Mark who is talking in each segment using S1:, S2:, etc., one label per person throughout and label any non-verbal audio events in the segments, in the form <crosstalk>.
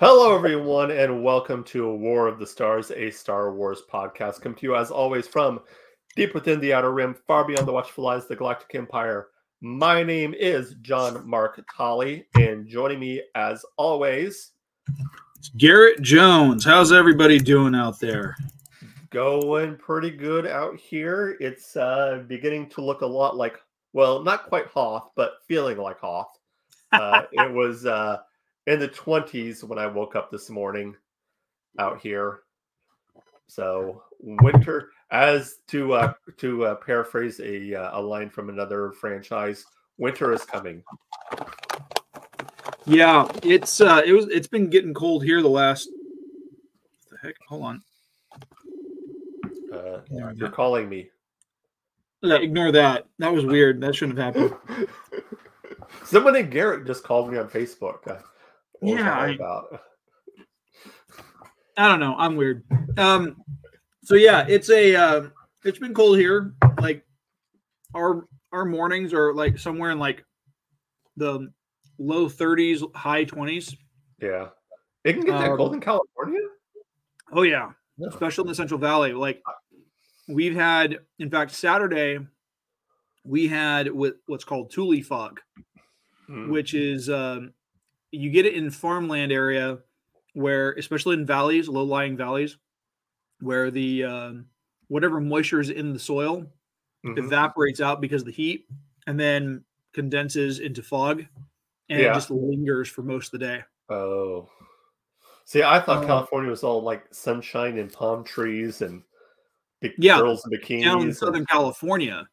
S1: Hello, everyone, and welcome to A War of the Stars, a Star Wars podcast. Come to you, as always, from deep within the Outer Rim, far beyond the watchful eyes of the Galactic Empire. My name is John Mark Tolley, and joining me, as always,
S2: Garrett Jones. How's everybody doing out there?
S1: going pretty good out here. It's uh, beginning to look a lot like, well, not quite Hoth, but feeling like Hoth. Uh, it <laughs> was uh, in the 20s when I woke up this morning out here. So winter, as to uh, to uh, paraphrase a uh, a line from another franchise, winter is coming.
S2: Yeah, it's uh it was it's been getting cold here the last what the heck? Hold on.
S1: Uh, you're calling me.
S2: Ignore that. That was weird. That shouldn't have happened. <laughs>
S1: Someone named Garrett just called me on Facebook. What
S2: Yeah, I-
S1: about?
S2: I don't know. I'm weird. Um so yeah, it's a uh it's been cold here. Like our our mornings are like somewhere in like the low 30s, high 20s.
S1: Yeah, it can get that
S2: Um,
S1: cold in California.
S2: Oh yeah,
S1: Yeah.
S2: especially in the Central Valley. Like we've had, in fact, Saturday we had what, what's called Tule fog,
S1: Mm.
S2: which is um, you get it in farmland area where, especially in valleys, low-lying valleys, where the um, whatever moisture is in the soil
S1: Mhm.
S2: evaporates out because of the heat, and then condenses into fog, and
S1: Yeah.
S2: it just lingers for most of the day.
S1: Oh, see, I thought
S2: Um,
S1: California was all like sunshine and palm trees and big
S2: Yeah,
S1: girls in bikinis.
S2: Down in Southern California,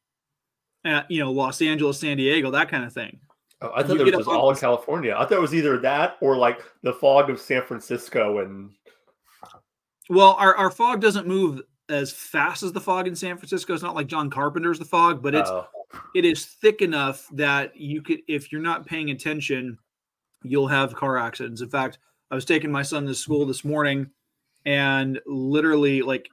S2: uh, you know, Los Angeles, San Diego, that kind of thing.
S1: Oh, I thought
S2: you
S1: it was
S2: up
S1: all in California. I thought it was either that or like the fog of San Francisco and
S2: Well, our, our fog doesn't move as fast as the fog in San Francisco. It's not like John Carpenter's the fog, but it's
S1: oh,
S2: it is thick enough that you could if you're not paying attention, you'll have car accidents. In fact, I was taking my son to school this morning and literally like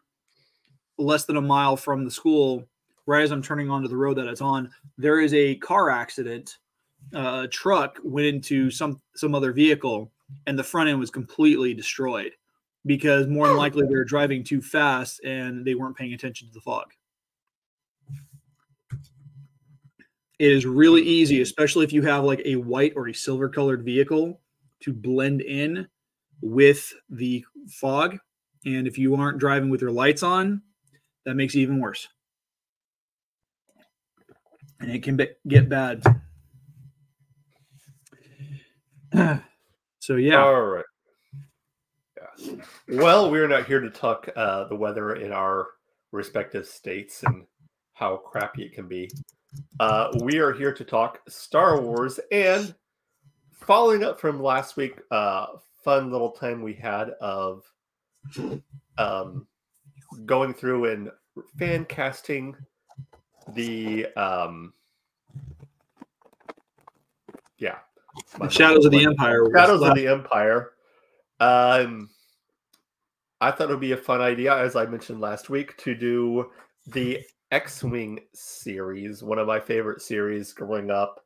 S2: less than a mile from the school, right as I'm turning onto the road that it's on, there is a car accident. Uh, a truck went into some some other vehicle and the front end was completely destroyed because more than likely they were driving too fast and they weren't paying attention to the fog. It is really easy, especially if you have like a white or a silver colored vehicle, to blend in with the fog. And if you aren't driving with your lights on, that makes it even worse. And it can be, get bad. So, yeah.
S1: all right. Yeah. Well, we're not here to talk uh, the weather in our respective states and how crappy it can be. Uh, we are here to talk Star Wars and following up from last week, uh, fun little time we had of um, going through and fan casting the um, yeah My
S2: Shadows of the Empire.
S1: Shadows of the Empire. Um, I thought it would be a fun idea, as I mentioned last week, to do the X-wing series, one of my favorite series growing up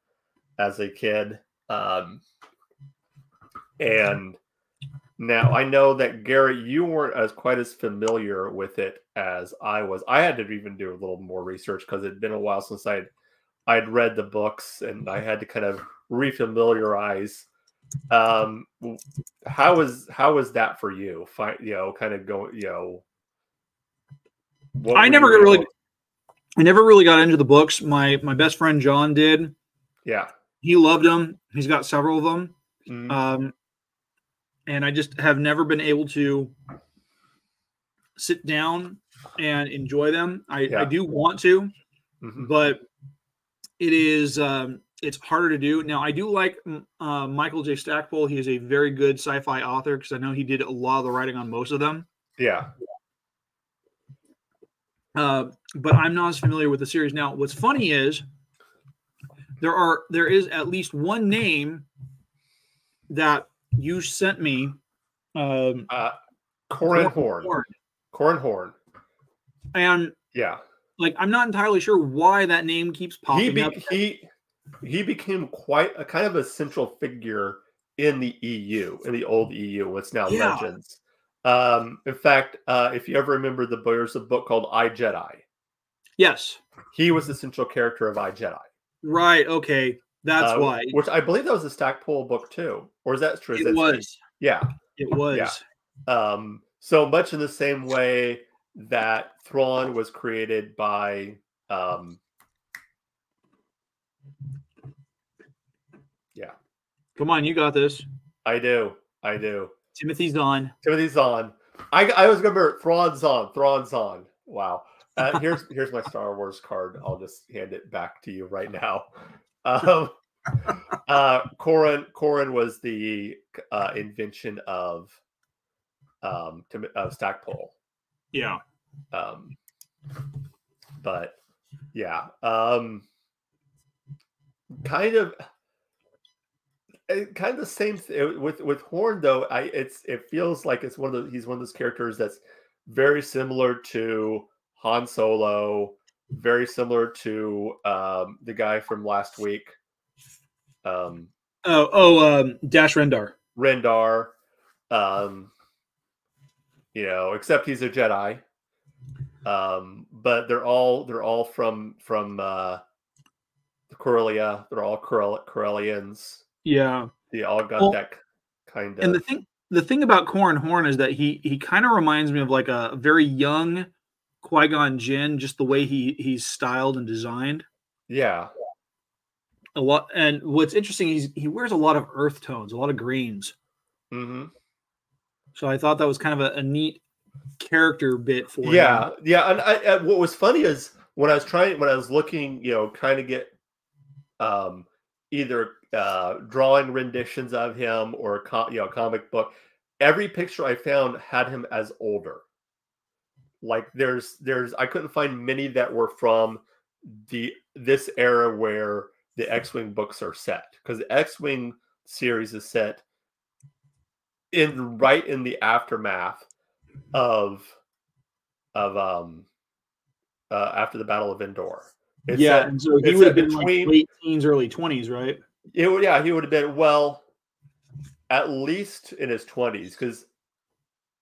S1: as a kid. Um, and now I know that Gary, you weren't as quite as familiar with it as I was. I had to even do a little more research because it'd been a while since I'd I'd read the books and I had to kind of refamiliarize. Um, how was how was that for you? You know, kind of going, you know.
S2: I never really- I never really got into the books. My my best friend John did.
S1: Yeah.
S2: He loved them. He's got several of them.
S1: Mm,
S2: Um, and I just have never been able to sit down and enjoy them. I,
S1: Yeah.
S2: I do want to,
S1: mhm.
S2: but it is um, it's harder to do. Now I do like uh, Michael J. Stackpole. He is a very good sci-fi author because I know he did a lot of the writing on most of them.
S1: Yeah.
S2: Uh, but I'm not as familiar with the series. Now, what's funny is there are there is at least one name that you sent me. Um,
S1: Uh, Corran
S2: Horn-
S1: Horn. Corran Horn.
S2: and
S1: Yeah.
S2: Like I'm not entirely sure why that name keeps
S1: He
S2: popping
S1: be-
S2: up.
S1: he he became quite a kind of a central figure in the EU, in the old EU, what's now
S2: Yeah.
S1: Legends. Um, in fact, uh, if you ever remember the there's a book called I Jedi.
S2: Yes.
S1: He was the central character of I Jedi.
S2: Right. Okay. That's
S1: uh,
S2: why
S1: Which I believe that was a Stackpole book too, or is that true? Is
S2: it
S1: that-
S2: was.
S1: Yeah.
S2: It was.
S1: Um, so much in the same way that Thrawn was created by um, Yeah.
S2: Come on, you got this.
S1: I do, I do.
S2: Timothy Zahn.
S1: Timothy Zahn. I I always remember Thrawn Zahn. Thrawn Zahn. Wow. Uh, <laughs> here's here's my Star Wars card. I'll just hand it back to you right now. <laughs> Um, uh, Corran Corran was the uh, invention of um uh, Stackpole.
S2: Yeah.
S1: Um, but yeah, um, kind of, eh, kind of the same th- with with Horn though. I it's it feels like it's one of the he's one of those characters that's very similar to Han Solo, very similar to um, the guy from last week, um,
S2: Oh, oh, um, Dash Rendar.
S1: Rendar. Um, you know, except he's a Jedi. Um, but they're all they're all from from uh, the Corellia. They're all Corell- Corellians.
S2: Yeah.
S1: They all got
S2: Well,
S1: that kind of.
S2: And the thing, the thing about Corran Horn is that he he kind of reminds me of like a very young Qui Gon Jinn, just the way he he's styled and designed.
S1: yeah,
S2: A lot. And what's interesting, he's he wears a lot of earth tones, a lot of greens.
S1: hmm
S2: So I thought that was kind of a, a neat character bit for him.
S1: yeah, yeah. And I, I, what was funny is when I was trying, when I was looking, you know, trying to get um, either uh, drawing renditions of him or you know comic book. Every picture I found had him as older. Like there's there's I couldn't find many that were from the this era where the X-wing books are set because the X-wing series is set in right in the aftermath of of um uh after the Battle of Endor. It's
S2: yeah. and so he would have been
S1: between-
S2: like late teens, early twenties, right?
S1: It yeah, he would have been well, at least in his twenties, because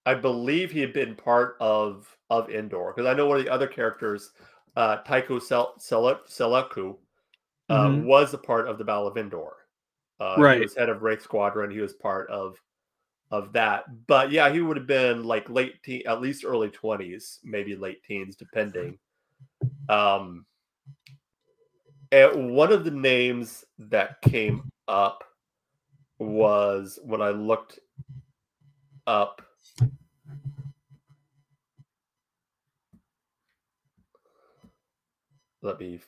S1: I believe he had been part of of Endor. Because I know one of the other characters, uh, Tycho Sel- Sel- Seleku, uh,
S2: Mhm.
S1: was a part of the Battle of Endor. Uh,
S2: Right.
S1: He was head of Wraith Squadron. He was part of of that. But yeah, he would have been like late teen, at least early twenties, maybe late teens, depending. Um, and one of the names that came up was when I looked up. Let me.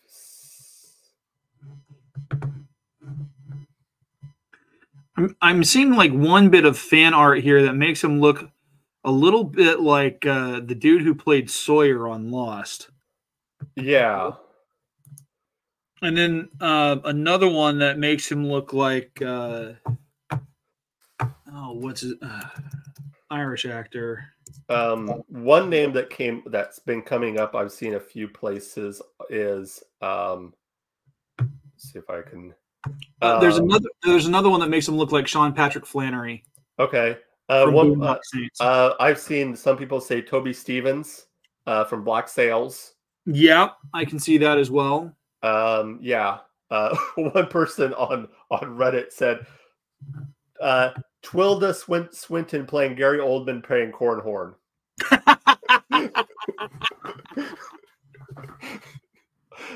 S2: I'm, I'm seeing like one bit of fan art here that makes him look a little bit like uh, the dude who played Sawyer on Lost.
S1: Yeah.
S2: And then uh, another one that makes him look like uh, oh, what's his uh, Irish actor?
S1: Um, one name that came that's been coming up, I've seen a few places is um, let's see if I can.
S2: Uh, there's
S1: um,
S2: another there's another one that makes him look like Sean Patrick Flanery.
S1: Okay. Uh, one, uh, uh, I've seen some people say Toby Stephens uh, from Black Sails.
S2: yeah, I can see that as well.
S1: Um, yeah. Uh, <laughs> one person on on Reddit said uh, Twilda Swin- Swinton playing Gary Oldman playing Cornhorn. <laughs>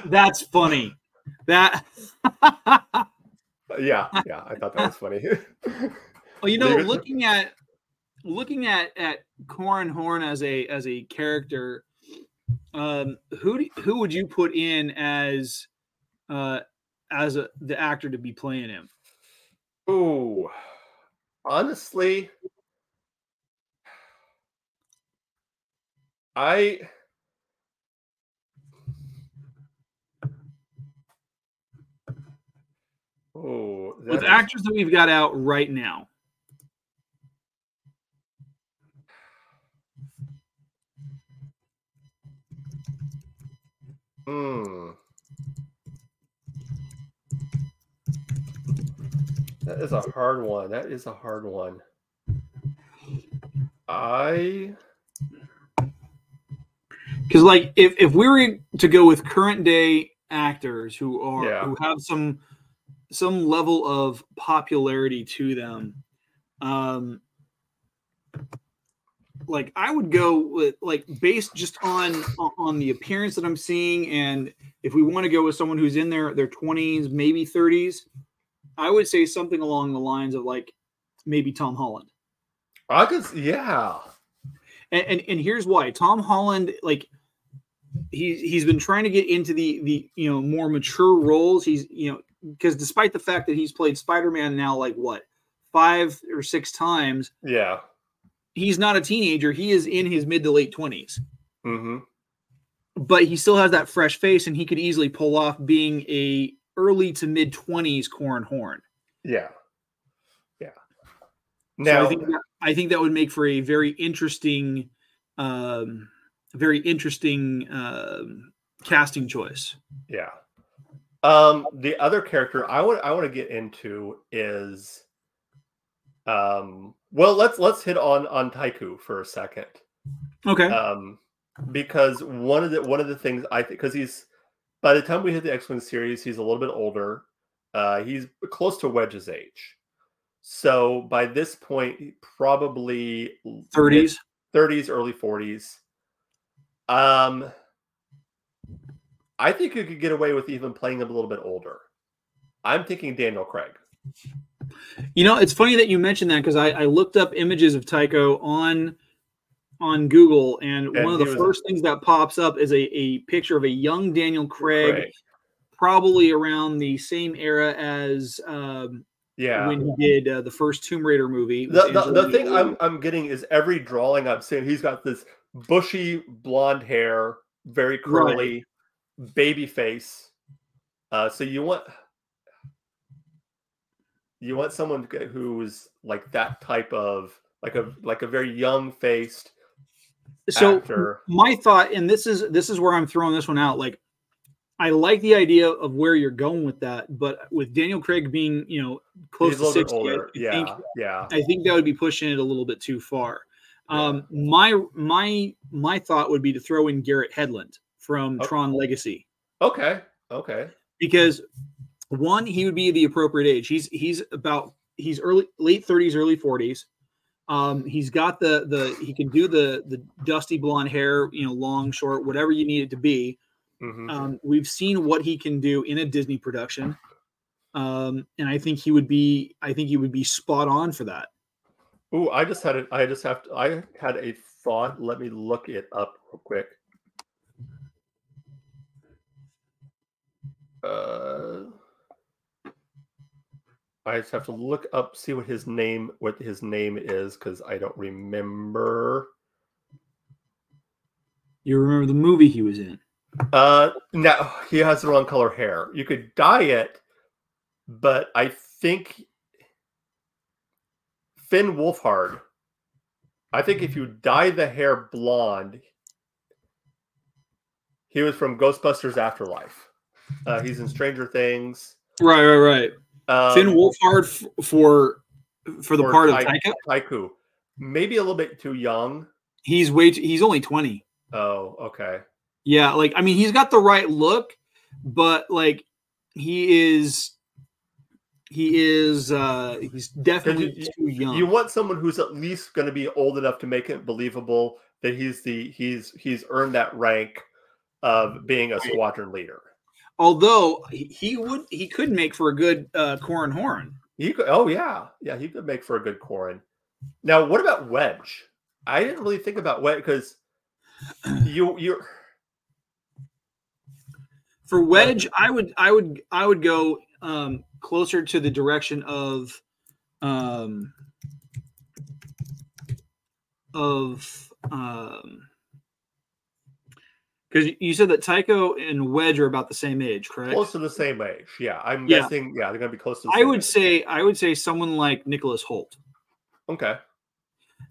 S2: That's funny. That
S1: Yeah, yeah, I thought that was funny. <laughs>
S2: Well, you <laughs> know, looking at looking at at Corran Horn as a as a character, um, who do, who would you put in as uh as a the actor to be playing him?
S1: Ooh, honestly, I oh
S2: With actors that we've got out right now.
S1: Hmm. That is a hard one. That is a hard one. I
S2: because like if if we were to go with current day actors who are
S1: Yeah.
S2: who have some some level of popularity to them. Um like i would go with like based just on on the appearance that i'm seeing and if we want to go with someone who's in their their 20s maybe 30s i would say something along the lines of like maybe tom holland.
S1: I could yeah.
S2: and, and and here's why. Tom Holland like he's he's been trying to get into the the you know more mature roles. He's you know because despite the fact that he's played Spider-Man now like what five or six times
S1: Yeah.
S2: he's not a teenager he is in his mid to late 20s
S1: Mm-hmm.
S2: but he still has that fresh face and he could easily pull off being a early to mid 20s Corran Horn
S1: Yeah. Yeah.
S2: So
S1: Now
S2: I think that, I think that would make for a very interesting, um, very interesting um, casting choice.
S1: Yeah. Um, the other character I want I want to get into is um well let's let's hit on on Tycho for a second.
S2: Okay.
S1: Um because one of the one of the things I think because he's by the time we hit the X-Men series, he's a little bit older. Uh he's close to Wedge's age. So by this point, probably
S2: 30s.
S1: 30s, early 40s. Um, I think you could get away with even playing him a little bit older. I'm thinking Daniel Craig.
S2: You know, it's funny that you mentioned that because I, I looked up images of Tycho on on Google, and,
S1: And
S2: one of the first things that pops up is a, a picture of a young Daniel Craig,
S1: Craig.
S2: probably around the same era as um,
S1: Yeah.
S2: when he did uh, the first Tomb Raider movie.
S1: The, the, the thing I'm, I'm getting is every drawing I'm seeing, he's got this bushy blonde hair, very curly, baby face. Uh, so you want you want someone who's like that type of like a like a very young faced
S2: so
S1: actor.
S2: my thought and this is this is where i'm throwing this one out like i like the idea of where you're going with that but with daniel craig being you know close
S1: He's
S2: to
S1: little
S2: 60 I-
S1: older.
S2: I,
S1: Yeah,
S2: think
S1: yeah.
S2: i think that would be pushing it a little bit too far
S1: Yeah.
S2: um my my my thought would be to throw in garrett hedlund from
S1: Okay.
S2: tron legacy
S1: Okay. Okay.
S2: because one he would be the appropriate age he's he's about he's early late 30s early 40s um he's got the the he can do the the dusty blonde hair you know long short whatever you need it to be
S1: Mhm.
S2: um we've seen what he can do in a disney production um and i think he would be i think he would be spot on for that
S1: Ooh, I just had it. I just have to. I had a thought. Let me look it up real quick. Uh, I just have to look up, see what his name, what his name is, because I don't remember.
S2: you remember the movie he was in
S1: Uh, no, he has the wrong color hair. You could dye it, but I think Finn Wolfhard. I think if you dye the hair blonde, he was from Ghostbusters Afterlife. Uh, he's in Stranger Things.
S2: right right right
S1: Um,
S2: finn wolfhard f- for for the part of
S1: Tai-
S2: Taika,
S1: Tycho. Maybe a little bit too young.
S2: he's way too, he's only 20
S1: Oh, okay.
S2: Yeah, like I mean, he's got the right look, but like he is, he is, uh he's definitely
S1: you-
S2: too young.
S1: You want someone who's at least going to be old enough to make it believable that he's the he's he's earned that rank of being a squadron leader.
S2: Although he- would, he could make for a good uh Corran Horn.
S1: He could, oh yeah, yeah, he could make for a good Corran. Now, what about Wedge? I didn't really think about Wedge because <clears throat> you you
S2: For Wedge, I would, I would, I would go um closer to the direction of, um, of um. Because you said that Tycho and Wedge are about the same age, correct?
S1: close to the same age. Yeah, I'm
S2: Yeah.
S1: guessing. Yeah, they're going to be close to. The
S2: I
S1: same
S2: would
S1: age.
S2: say I would say someone like Nicholas Hoult.
S1: okay.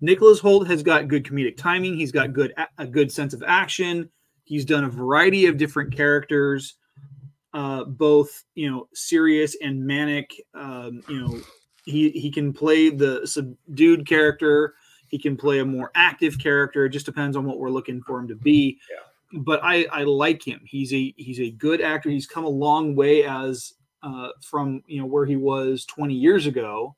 S2: Nicholas Hoult has got good comedic timing. He's got good a good sense of action. He's done a variety of different characters, uh, both you know serious and manic. Um, you know, he he can play the subdued character. He can play a more active character. It just depends on what we're looking for him to be.
S1: Yeah.
S2: But I I like him. He's a he's a good actor. He's come a long way as uh, from you know where he was 20 years ago,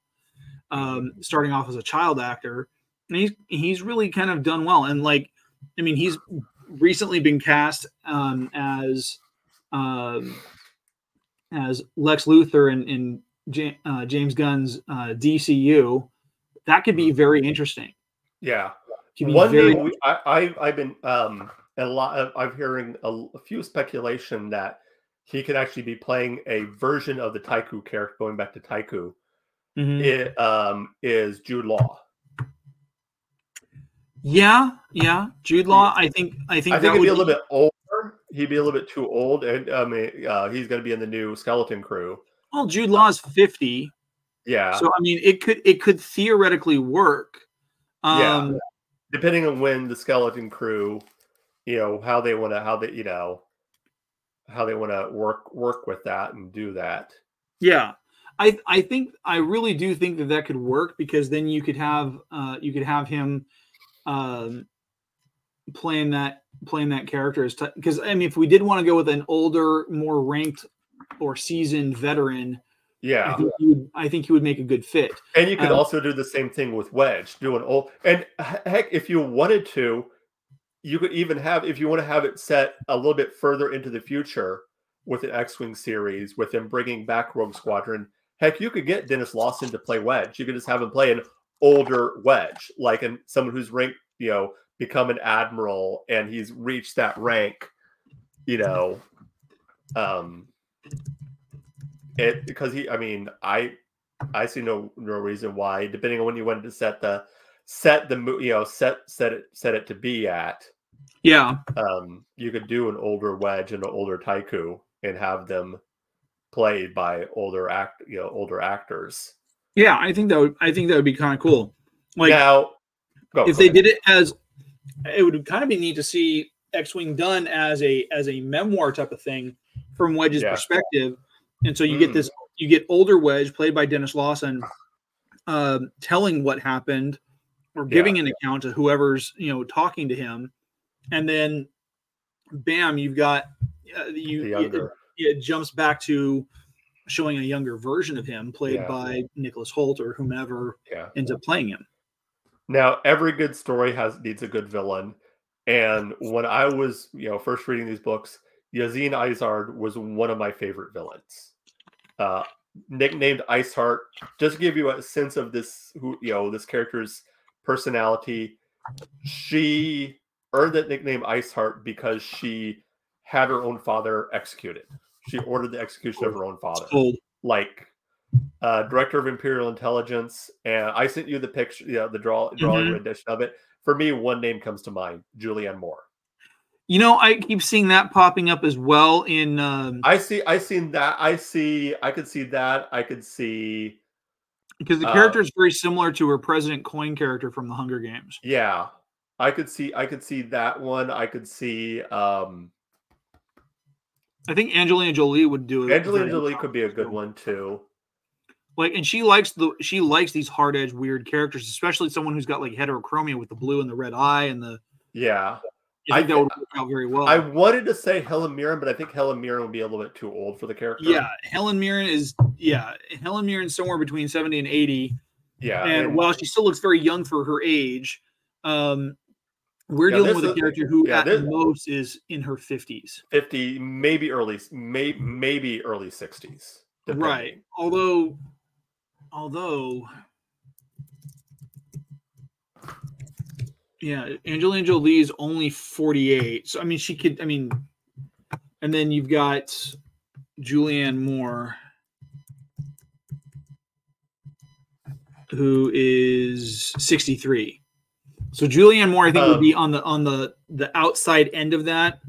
S2: um, starting off as a child actor, and he's he's really kind of done well. And like, I mean, he's recently been cast um, as um, as Lex Luthor in, in J- uh, James Gunn's uh, DCU. That could be very interesting.
S1: Yeah. One
S2: very-
S1: name we, I, I I've been um a lot of, I'm hearing a, a few speculation that he could actually be playing a version of the Tycho character going back to Tycho.
S2: Mhm.
S1: It um is Jude Law.
S2: Yeah, yeah. Jude Law. I think. I think
S1: I think he'd be a little bit older. He'd be a little bit too old, and I mean, uh, he's going to be in the new Skeleton Crew.
S2: Well, Jude Law is fifty,
S1: Yeah,
S2: so I mean, it could it could theoretically work.
S1: Yeah.
S2: Um,
S1: depending on when the Skeleton Crew, you know, how they want to, how they, you know, how they want to work work with that and do that.
S2: Yeah. I I think I really do think that that could work because then you could have uh you could have him um playing that playing that character as because I mean if we did want to go with an older more ranked or seasoned veteran I
S1: Yeah,
S2: think he would I think he would make a good fit.
S1: and you could
S2: Um,
S1: also do the same thing with Wedge, do an old. And heck, if you wanted to, you could even have if you want to have it set a little bit further into the future with an X-wing series, with him bringing back Rogue Squadron. Heck, you could get Denis Lawson to play Wedge. You could just have him play an older Wedge, like an someone who's ranked, you know, become an admiral and he's reached that rank, you know, um, it because he. I mean, I I see no no reason why, depending on when you wanted to set the set the you know set set it set it to be at,
S2: Yeah.
S1: um, you could do an older Wedge and an older Tycho and have them played by older act you know older actors.
S2: Yeah, I think that would I think that would be kind of cool. Like
S1: now, go,
S2: if
S1: go
S2: they
S1: ahead.
S2: did it as it would kind of be neat to see X-wing done as a as a memoir type of thing from Wedge's
S1: Yeah.
S2: perspective, and so you
S1: Mm.
S2: get this you get older Wedge played by Denis Lawson, um, telling what happened or giving an account to whoever's you know talking to him, and then bam, you've got uh, you it, it jumps back to showing a younger version of him played
S1: Yeah.
S2: by Nicholas Hoult or whomever
S1: Yeah.
S2: ends up playing him.
S1: Now, every good story has needs a good villain. And when I was, you know, first reading these books, Ysanne Isard was one of my favorite villains. Uh, nicknamed Iceheart, just to give you a sense of this, who you know, this character's personality. She earned that nickname Iceheart because she had her own father executed. She ordered the execution of her own father like uh, director of Imperial Intelligence, and I sent you the picture, yeah, the draw drawing
S2: Mhm.
S1: rendition of it. For me, one name comes to mind: Julianne Moore.
S2: You know, I keep seeing that popping up as well in um
S1: I see, I seen that. I see, I could see that. I could see,
S2: because the
S1: uh,
S2: character is very similar to her President Coin character from the Hunger Games.
S1: yeah, I could see, I could see that one. I could see, um,
S2: I think Angelina Jolie would do it.
S1: Angelina Jolie could be a good one too.
S2: Like, and she likes the she likes these hard edge weird characters, especially someone who's got like heterochromia with the blue and the red eye and the.
S1: Yeah,
S2: I think
S1: I
S2: that would work out very well.
S1: I wanted to say Helen Mirren, but I think Helen Mirren would be a little bit too old for the character.
S2: yeah, Helen Mirren is yeah Helen Mirren's somewhere between seventy and eighty.
S1: yeah,
S2: and while she still looks very young for her age, um, we're
S1: Yeah,
S2: dealing with a character who
S1: yeah,
S2: at
S1: this-
S2: most is in her fifties.
S1: 50 maybe early may, maybe early 60s
S2: Right. Although, although, yeah, Angelina Jolie is only forty-eight. So I mean, she could. I mean, and then you've got Julianne Moore, who is sixty-three. So Julianne Moore, I think, would
S1: Um,
S2: be on the on the the outside end of that.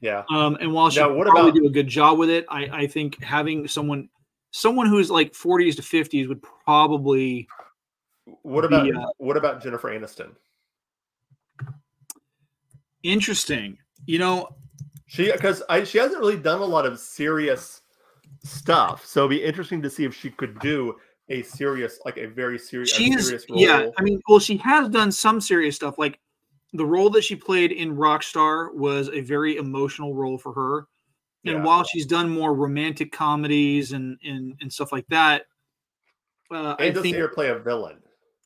S1: yeah
S2: Um, and while she
S1: Now, what
S2: probably
S1: about-
S2: do a good job with it, I, I think having someone someone who's like 40s to 50s would probably
S1: what about
S2: the, uh,
S1: what about jennifer aniston
S2: interesting. You know,
S1: she because i she hasn't really done a lot of serious stuff so it'd be interesting to see if she could do a serious, like a very serious,
S2: she's
S1: serious role.
S2: yeah. I mean, well, she has done some serious stuff. Like the role that she played in Rockstar was a very emotional role for her. And
S1: Yeah.
S2: while she's done more romantic comedies and and, and stuff like that, uh, I think
S1: see her play a villain.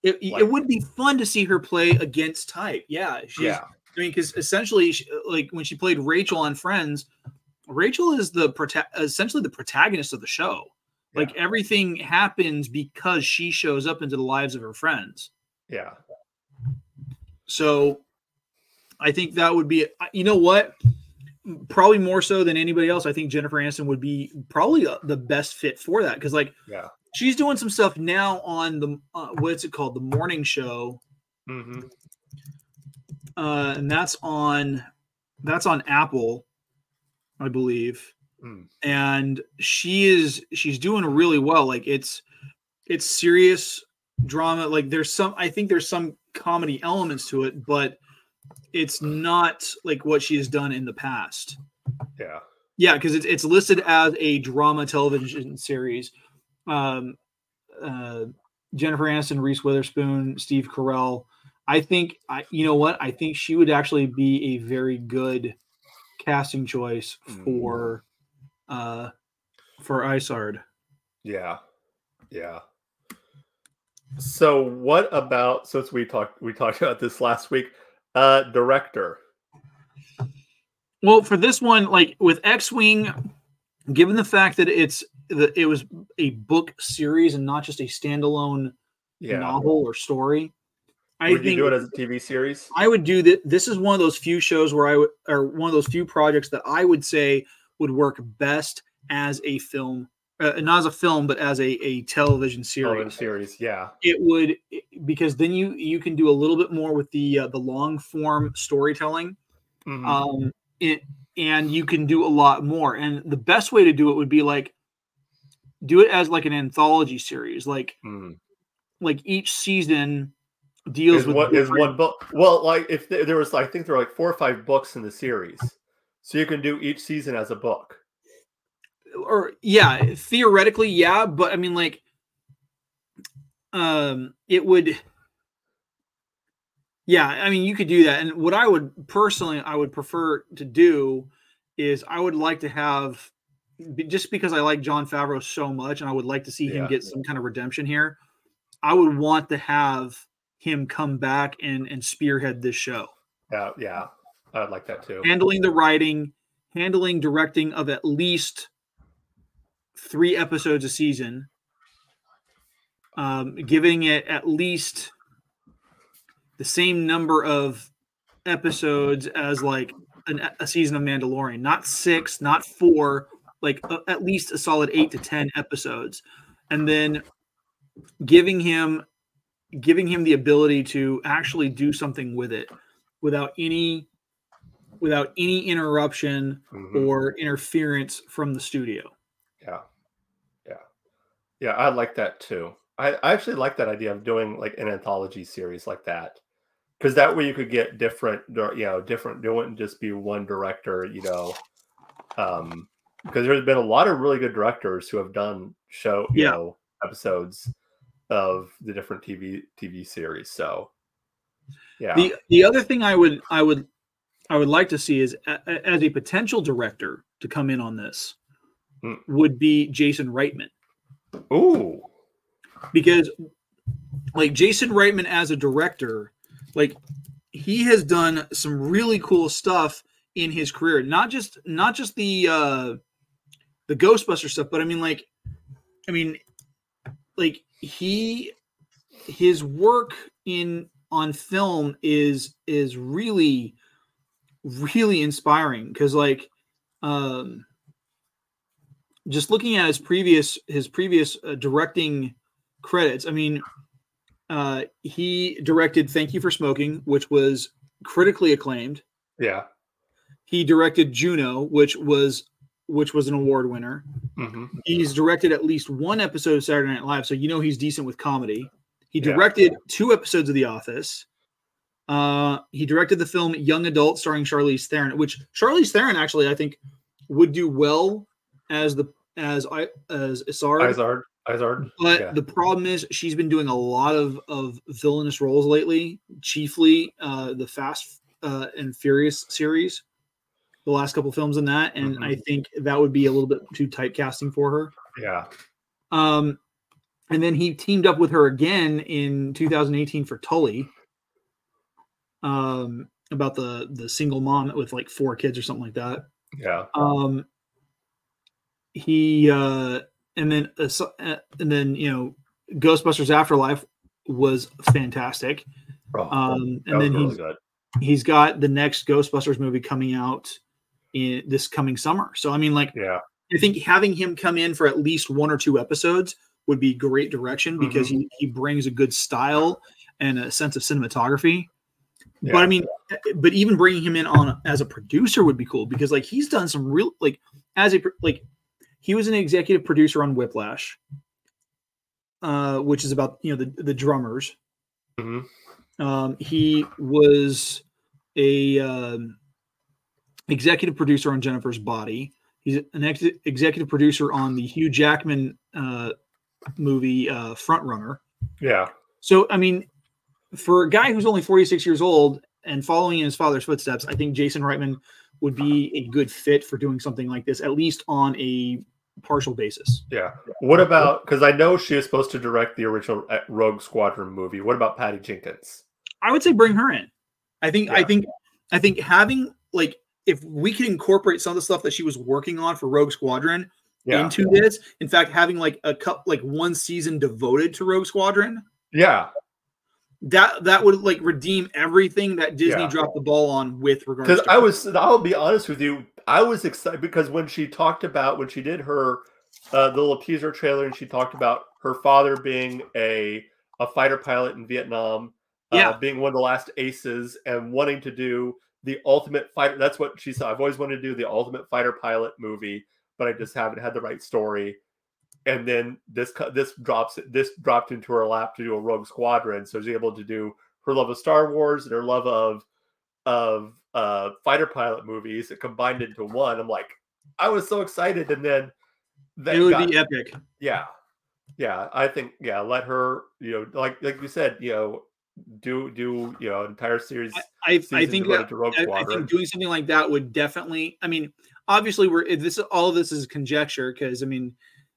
S2: it,
S1: like-
S2: it would be fun to see her play against type. Yeah, she's,
S1: Yeah,
S2: I mean, because essentially, she, like when she played Rachel on Friends, Rachel is the prota- essentially the protagonist of the show. Like everything happens because she shows up into the lives of her friends.
S1: yeah,
S2: So I think that would be, you know what? Probably more so than anybody else. I think Jennifer Aniston would be probably uh, the best fit for that because, like,
S1: yeah.
S2: she's doing some stuff now on the uh, what's it called, the morning show,
S1: hmm
S2: uh, and that's on that's on Apple, I believe.
S1: Mm.
S2: And she is she's doing really well. Like it's it's serious drama. Like there's some I think there's some comedy elements to it, but it's not like what she has done in the past.
S1: Yeah,
S2: Yeah, because it's it's listed as a drama television series. Um, uh, Jennifer Aniston, Reese Witherspoon, Steve Carell. I think I, you know what? I think she would actually be a very good casting choice
S1: Mm.
S2: for uh for Isard.
S1: yeah, yeah. So what about since we talked we talked <laughs> about this last week? Uh director.
S2: Well, for this one, like with X-wing, given the fact that it's that it was a book series and not just a standalone
S1: Yeah.
S2: novel or story, I
S1: Would
S2: think
S1: you do it as a TV series?
S2: I would do that. This is one of those few shows where I would, or one of those few projects that I would say would work best as a film, uh, not as a film, but as a, a television
S1: Television
S2: series.
S1: series, yeah.
S2: It would because then you you can do a little bit more with the uh, the long form storytelling,
S1: Mhm.
S2: um, it and you can do a lot more. And the best way to do it would be like do it as like an anthology series, like
S1: Mm.
S2: like each season deals
S1: Is
S2: with
S1: what is
S2: different-
S1: one book? Well, like if there there was, I think there were like four or five books in the series, so you can do each season as a book.
S2: or yeah theoretically yeah but i mean like um it would yeah i mean you could do that and what i would personally i would prefer to do is i would like to have just because i like jon favreau so much and i would like to see him
S1: Yeah.
S2: get some kind of redemption here i would want to have him come back and and spearhead this show
S1: Yeah, yeah, I'd like that too.
S2: handling the writing, handling directing of at least three episodes a season, um, giving it at least the same number of episodes as like an, a season of Mandalorian, not six, not four, like uh, at least a solid eight to ten episodes, and then giving him giving him the ability to actually do something with it without any without any interruption
S1: Mhm.
S2: or interference from the studio.
S1: Yeah, yeah, yeah. I like that too. I, I actually like that idea of doing like an anthology series like that, because that way you could get different, you know, different. It wouldn't just be one director, you know. Um, because there's been a lot of really good directors who have done show, you
S2: Yeah.
S1: know, episodes of the different TV TV series. So, yeah,
S2: The the other thing I would I would I would like to see is a, as a potential director to come in on this
S1: Hmm.
S2: would be Jason Reitman.
S1: Ooh,
S2: because like Jason Reitman as a director like he has done some really cool stuff in his career. Not just not just the uh the Ghostbuster stuff but I mean like I mean like he his work in on film is is really really inspiring because like um just looking at his previous his previous uh, directing credits i mean uh he directed thank you for smoking which was critically acclaimed.
S1: Yeah,
S2: he directed juno which was which was an award winner.
S1: Hmm
S2: he's directed at least one episode of saturday night live so you know he's decent with comedy. He
S1: Yeah.
S2: directed two episodes of the office uh he directed the film young adult starring charlize theron which charlize theron actually i think would do well as the as I as Isard.
S1: Isard. Izard.
S2: But
S1: yeah.
S2: the problem is she's been doing a lot of of villainous roles lately, chiefly uh the Fast uh and Furious series. The last couple films in that, and
S1: Mhm.
S2: I think that would be a little bit too typecasting for her.
S1: Yeah.
S2: Um, and then he teamed up with her again in 2018 for Tully. Um, about the the single mom with like four kids or something like that.
S1: Yeah.
S2: Um, he uh, and then uh, uh, and then you know, Ghostbusters Afterlife was fantastic.
S1: Oh,
S2: Um, and then
S1: really
S2: he's
S1: good.
S2: he's got the next Ghostbusters movie coming out in this coming summer. So I mean, like
S1: Yeah.
S2: I think having him come in for at least one or two episodes would be great direction because he, he brings a good style and a sense of cinematography. But I mean, but even bringing him in on as a producer would be cool because like he's done some real like as a like he was an executive producer on Whiplash, uh, which is about you know the the drummers.
S1: Mhm.
S2: Um, he was a um, executive producer on Jennifer's Body. He's an ex- executive producer on the Hugh Jackman uh, movie uh, Front Runner.
S1: Yeah.
S2: So, I mean, for a guy who's only 46 years old and following in his father's footsteps, I think Jason Reitman would be a good fit for doing something like this, at least on a partial basis.
S1: Yeah. What about because I know she is supposed to direct the original uh, Rogue Squadron movie. What about Patty Jenkins?
S2: I would say bring her in. I think, I think, I think having like, if we could incorporate some of the stuff that she was working on for Rogue Squadron
S1: Yeah.
S2: into this, in fact, having like a cup, like one season devoted to Rogue Squadron,
S1: Yeah.
S2: That that would like redeem everything that Disney
S1: Yeah.
S2: dropped the ball on with regards
S1: Because
S2: to
S1: I was, I'll be honest with you, I was excited because when she talked about when she did her uh, the little teaser trailer and she talked about her father being a a fighter pilot in Vietnam, uh,
S2: Yeah.
S1: being one of the last aces and wanting to do the ultimate fighter. That's what she said. I've always wanted to do the ultimate fighter pilot movie, but I just haven't had the right story. And then this this drops this dropped into her lap to do a Rogue Squadron, so she's able to do her love of Star Wars and her love of of uh fighter pilot movies combined into one. I'm like, I was so excited, and then that
S2: it would
S1: got-
S2: be epic.
S1: yeah, yeah. I think yeah, let her you know like like you said you know do do you know entire series.
S2: I, I think that,
S1: to Rogue
S2: I, I think doing something like that would definitely. I mean, obviously, we're if this all of this is conjecture because I mean,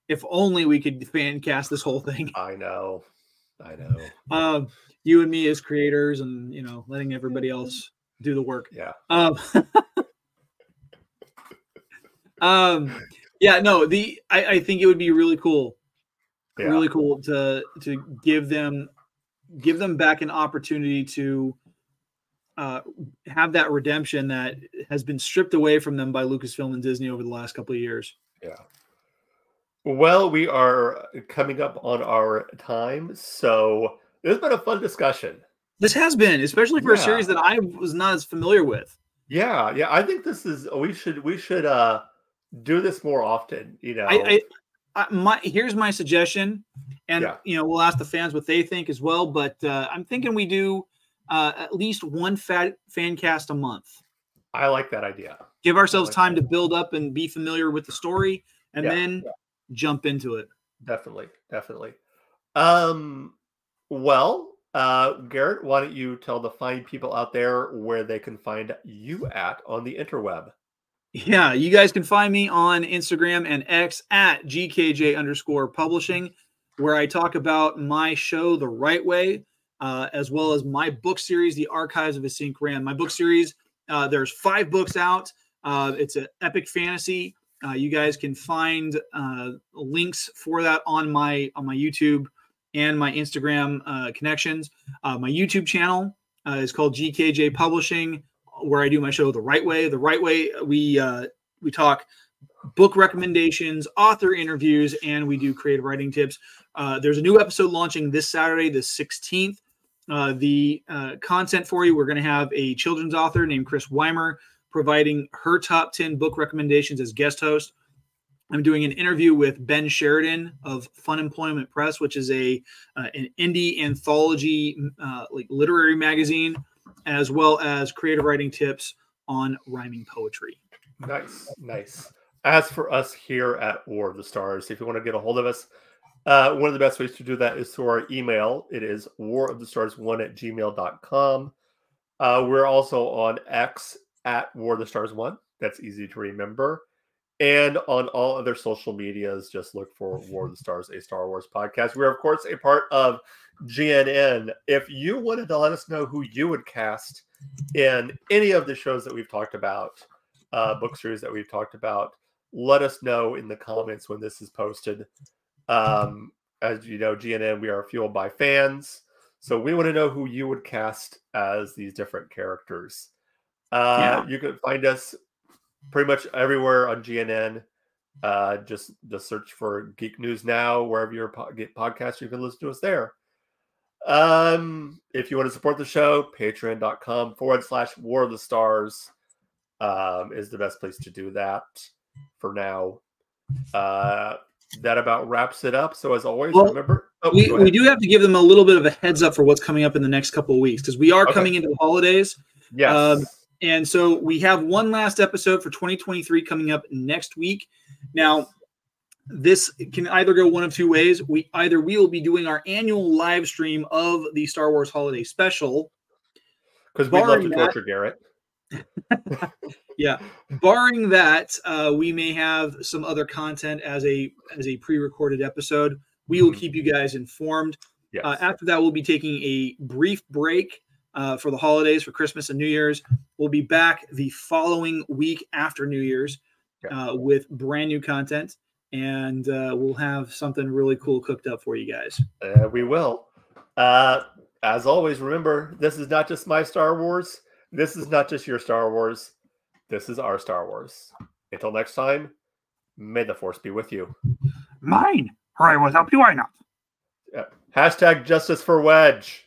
S2: if only we could fan cast this whole thing.
S1: I know, I know. <laughs>
S2: Um, you and me as creators, and you know, letting everybody else do the work.
S1: Yeah,
S2: Um, <laughs> um, yeah, no, the I, I think it would be really cool,
S1: yeah,
S2: really cool to to give them give them back an opportunity to uh, have that redemption that has been stripped away from them by Lucasfilm and Disney over the last couple of years.
S1: yeah. Well, we are coming up on our time, so it's been a fun discussion.
S2: This has been, especially for a series that I was not as familiar with.
S1: Yeah, yeah. I think this is we should we should uh do this more often. You know,
S2: I, I, I my here's my suggestion, and
S1: Yeah.
S2: you know we'll ask the fans what they think as well. But uh, I'm thinking we do uh, at least one fat fan cast a month.
S1: I like that idea.
S2: Give ourselves
S1: like
S2: time
S1: that.
S2: to build up and be familiar with the story, and
S1: Yeah,
S2: then jump into it.
S1: Definitely, definitely. Um, well, uh, Garrett, why don't you tell the fine people out there where they can find you at on the interweb?
S2: Yeah, you guys can find me on Instagram and X at GKJ underscore publishing, where I talk about my show the right way, uh, as well as my book series, The Archives of a Sync Ram. My book series, uh, there's five books out. Uh, it's an epic fantasy. Uh, you guys can find uh, links for that on my on my YouTube and my Instagram uh, connections. Uh, my YouTube channel uh, is called GKJ Publishing where I do my show the right way. The right way we uh, we talk book recommendations, author interviews, and we do creative writing tips. There's a new episode launching this Saturday, the 16th. Uh, the content for you, we're going to have a children's author named Chris Weimer providing her top 10 book recommendations as guest host. I'm doing an interview with Ben Sheridan of Fun Employment Press, which is a uh, an indie anthology uh, like literary magazine as well as creative writing tips on rhyming poetry.
S1: Nice, nice. as for us here at War of the Stars, if you want to get a hold of us, uh, one of the best ways to do that is through our email. It is war of the stars one at gmail.com. Uh, we're also on X at War of the Stars one. That's easy to remember. And on all other social medias, just look for <laughs> War of the Stars, a Star Wars podcast. We're, of course, a part of GNN. If you wanted to let us know who you would cast in any of the shows that we've talked about, uh, book series that we've talked about, let us know in the comments when this is posted. Um, as you know, GNN, we are fueled by fans. So we want to know who you would cast as these different characters. Uh, yeah. You can find us pretty much everywhere on GNN. Uh, just just search for Geek News Now wherever you po- get podcasts. You can listen to us there. Um, if you want to support the show, patreon.com forward slash War of the Stars um, is the best place to do that for now. Uh, that about wraps it up. So as always, well, remember
S2: oh, we, we do have to give them a little bit of a heads up for what's coming up in the next couple of weeks because we are okay. coming into the holidays.
S1: Yes. Um,
S2: and so we have one last episode for 2023 coming up next week. Now, this can either go one of two ways. We either we will be doing our annual live stream of the Star Wars Holiday Special
S1: because we love to torture Garrett. <laughs>
S2: yeah, barring that, uh, we may have some other content as a as a pre-recorded episode. We will mm-hmm. keep you guys informed. Yes. Uh, after that, we'll be taking a brief break uh, for the holidays, for Christmas and New Year's. We'll be back the following week after New Year's uh, with brand new content, and uh, we'll have something really cool cooked up for you guys.
S1: Uh, we will. as always, remember this is not just my Star Wars. This is not just your Star Wars. This is our Star Wars. Until next time, may the force be with you.
S2: Mine, or I will help you, I not.
S1: Yeah. Hashtag justice for Wedge.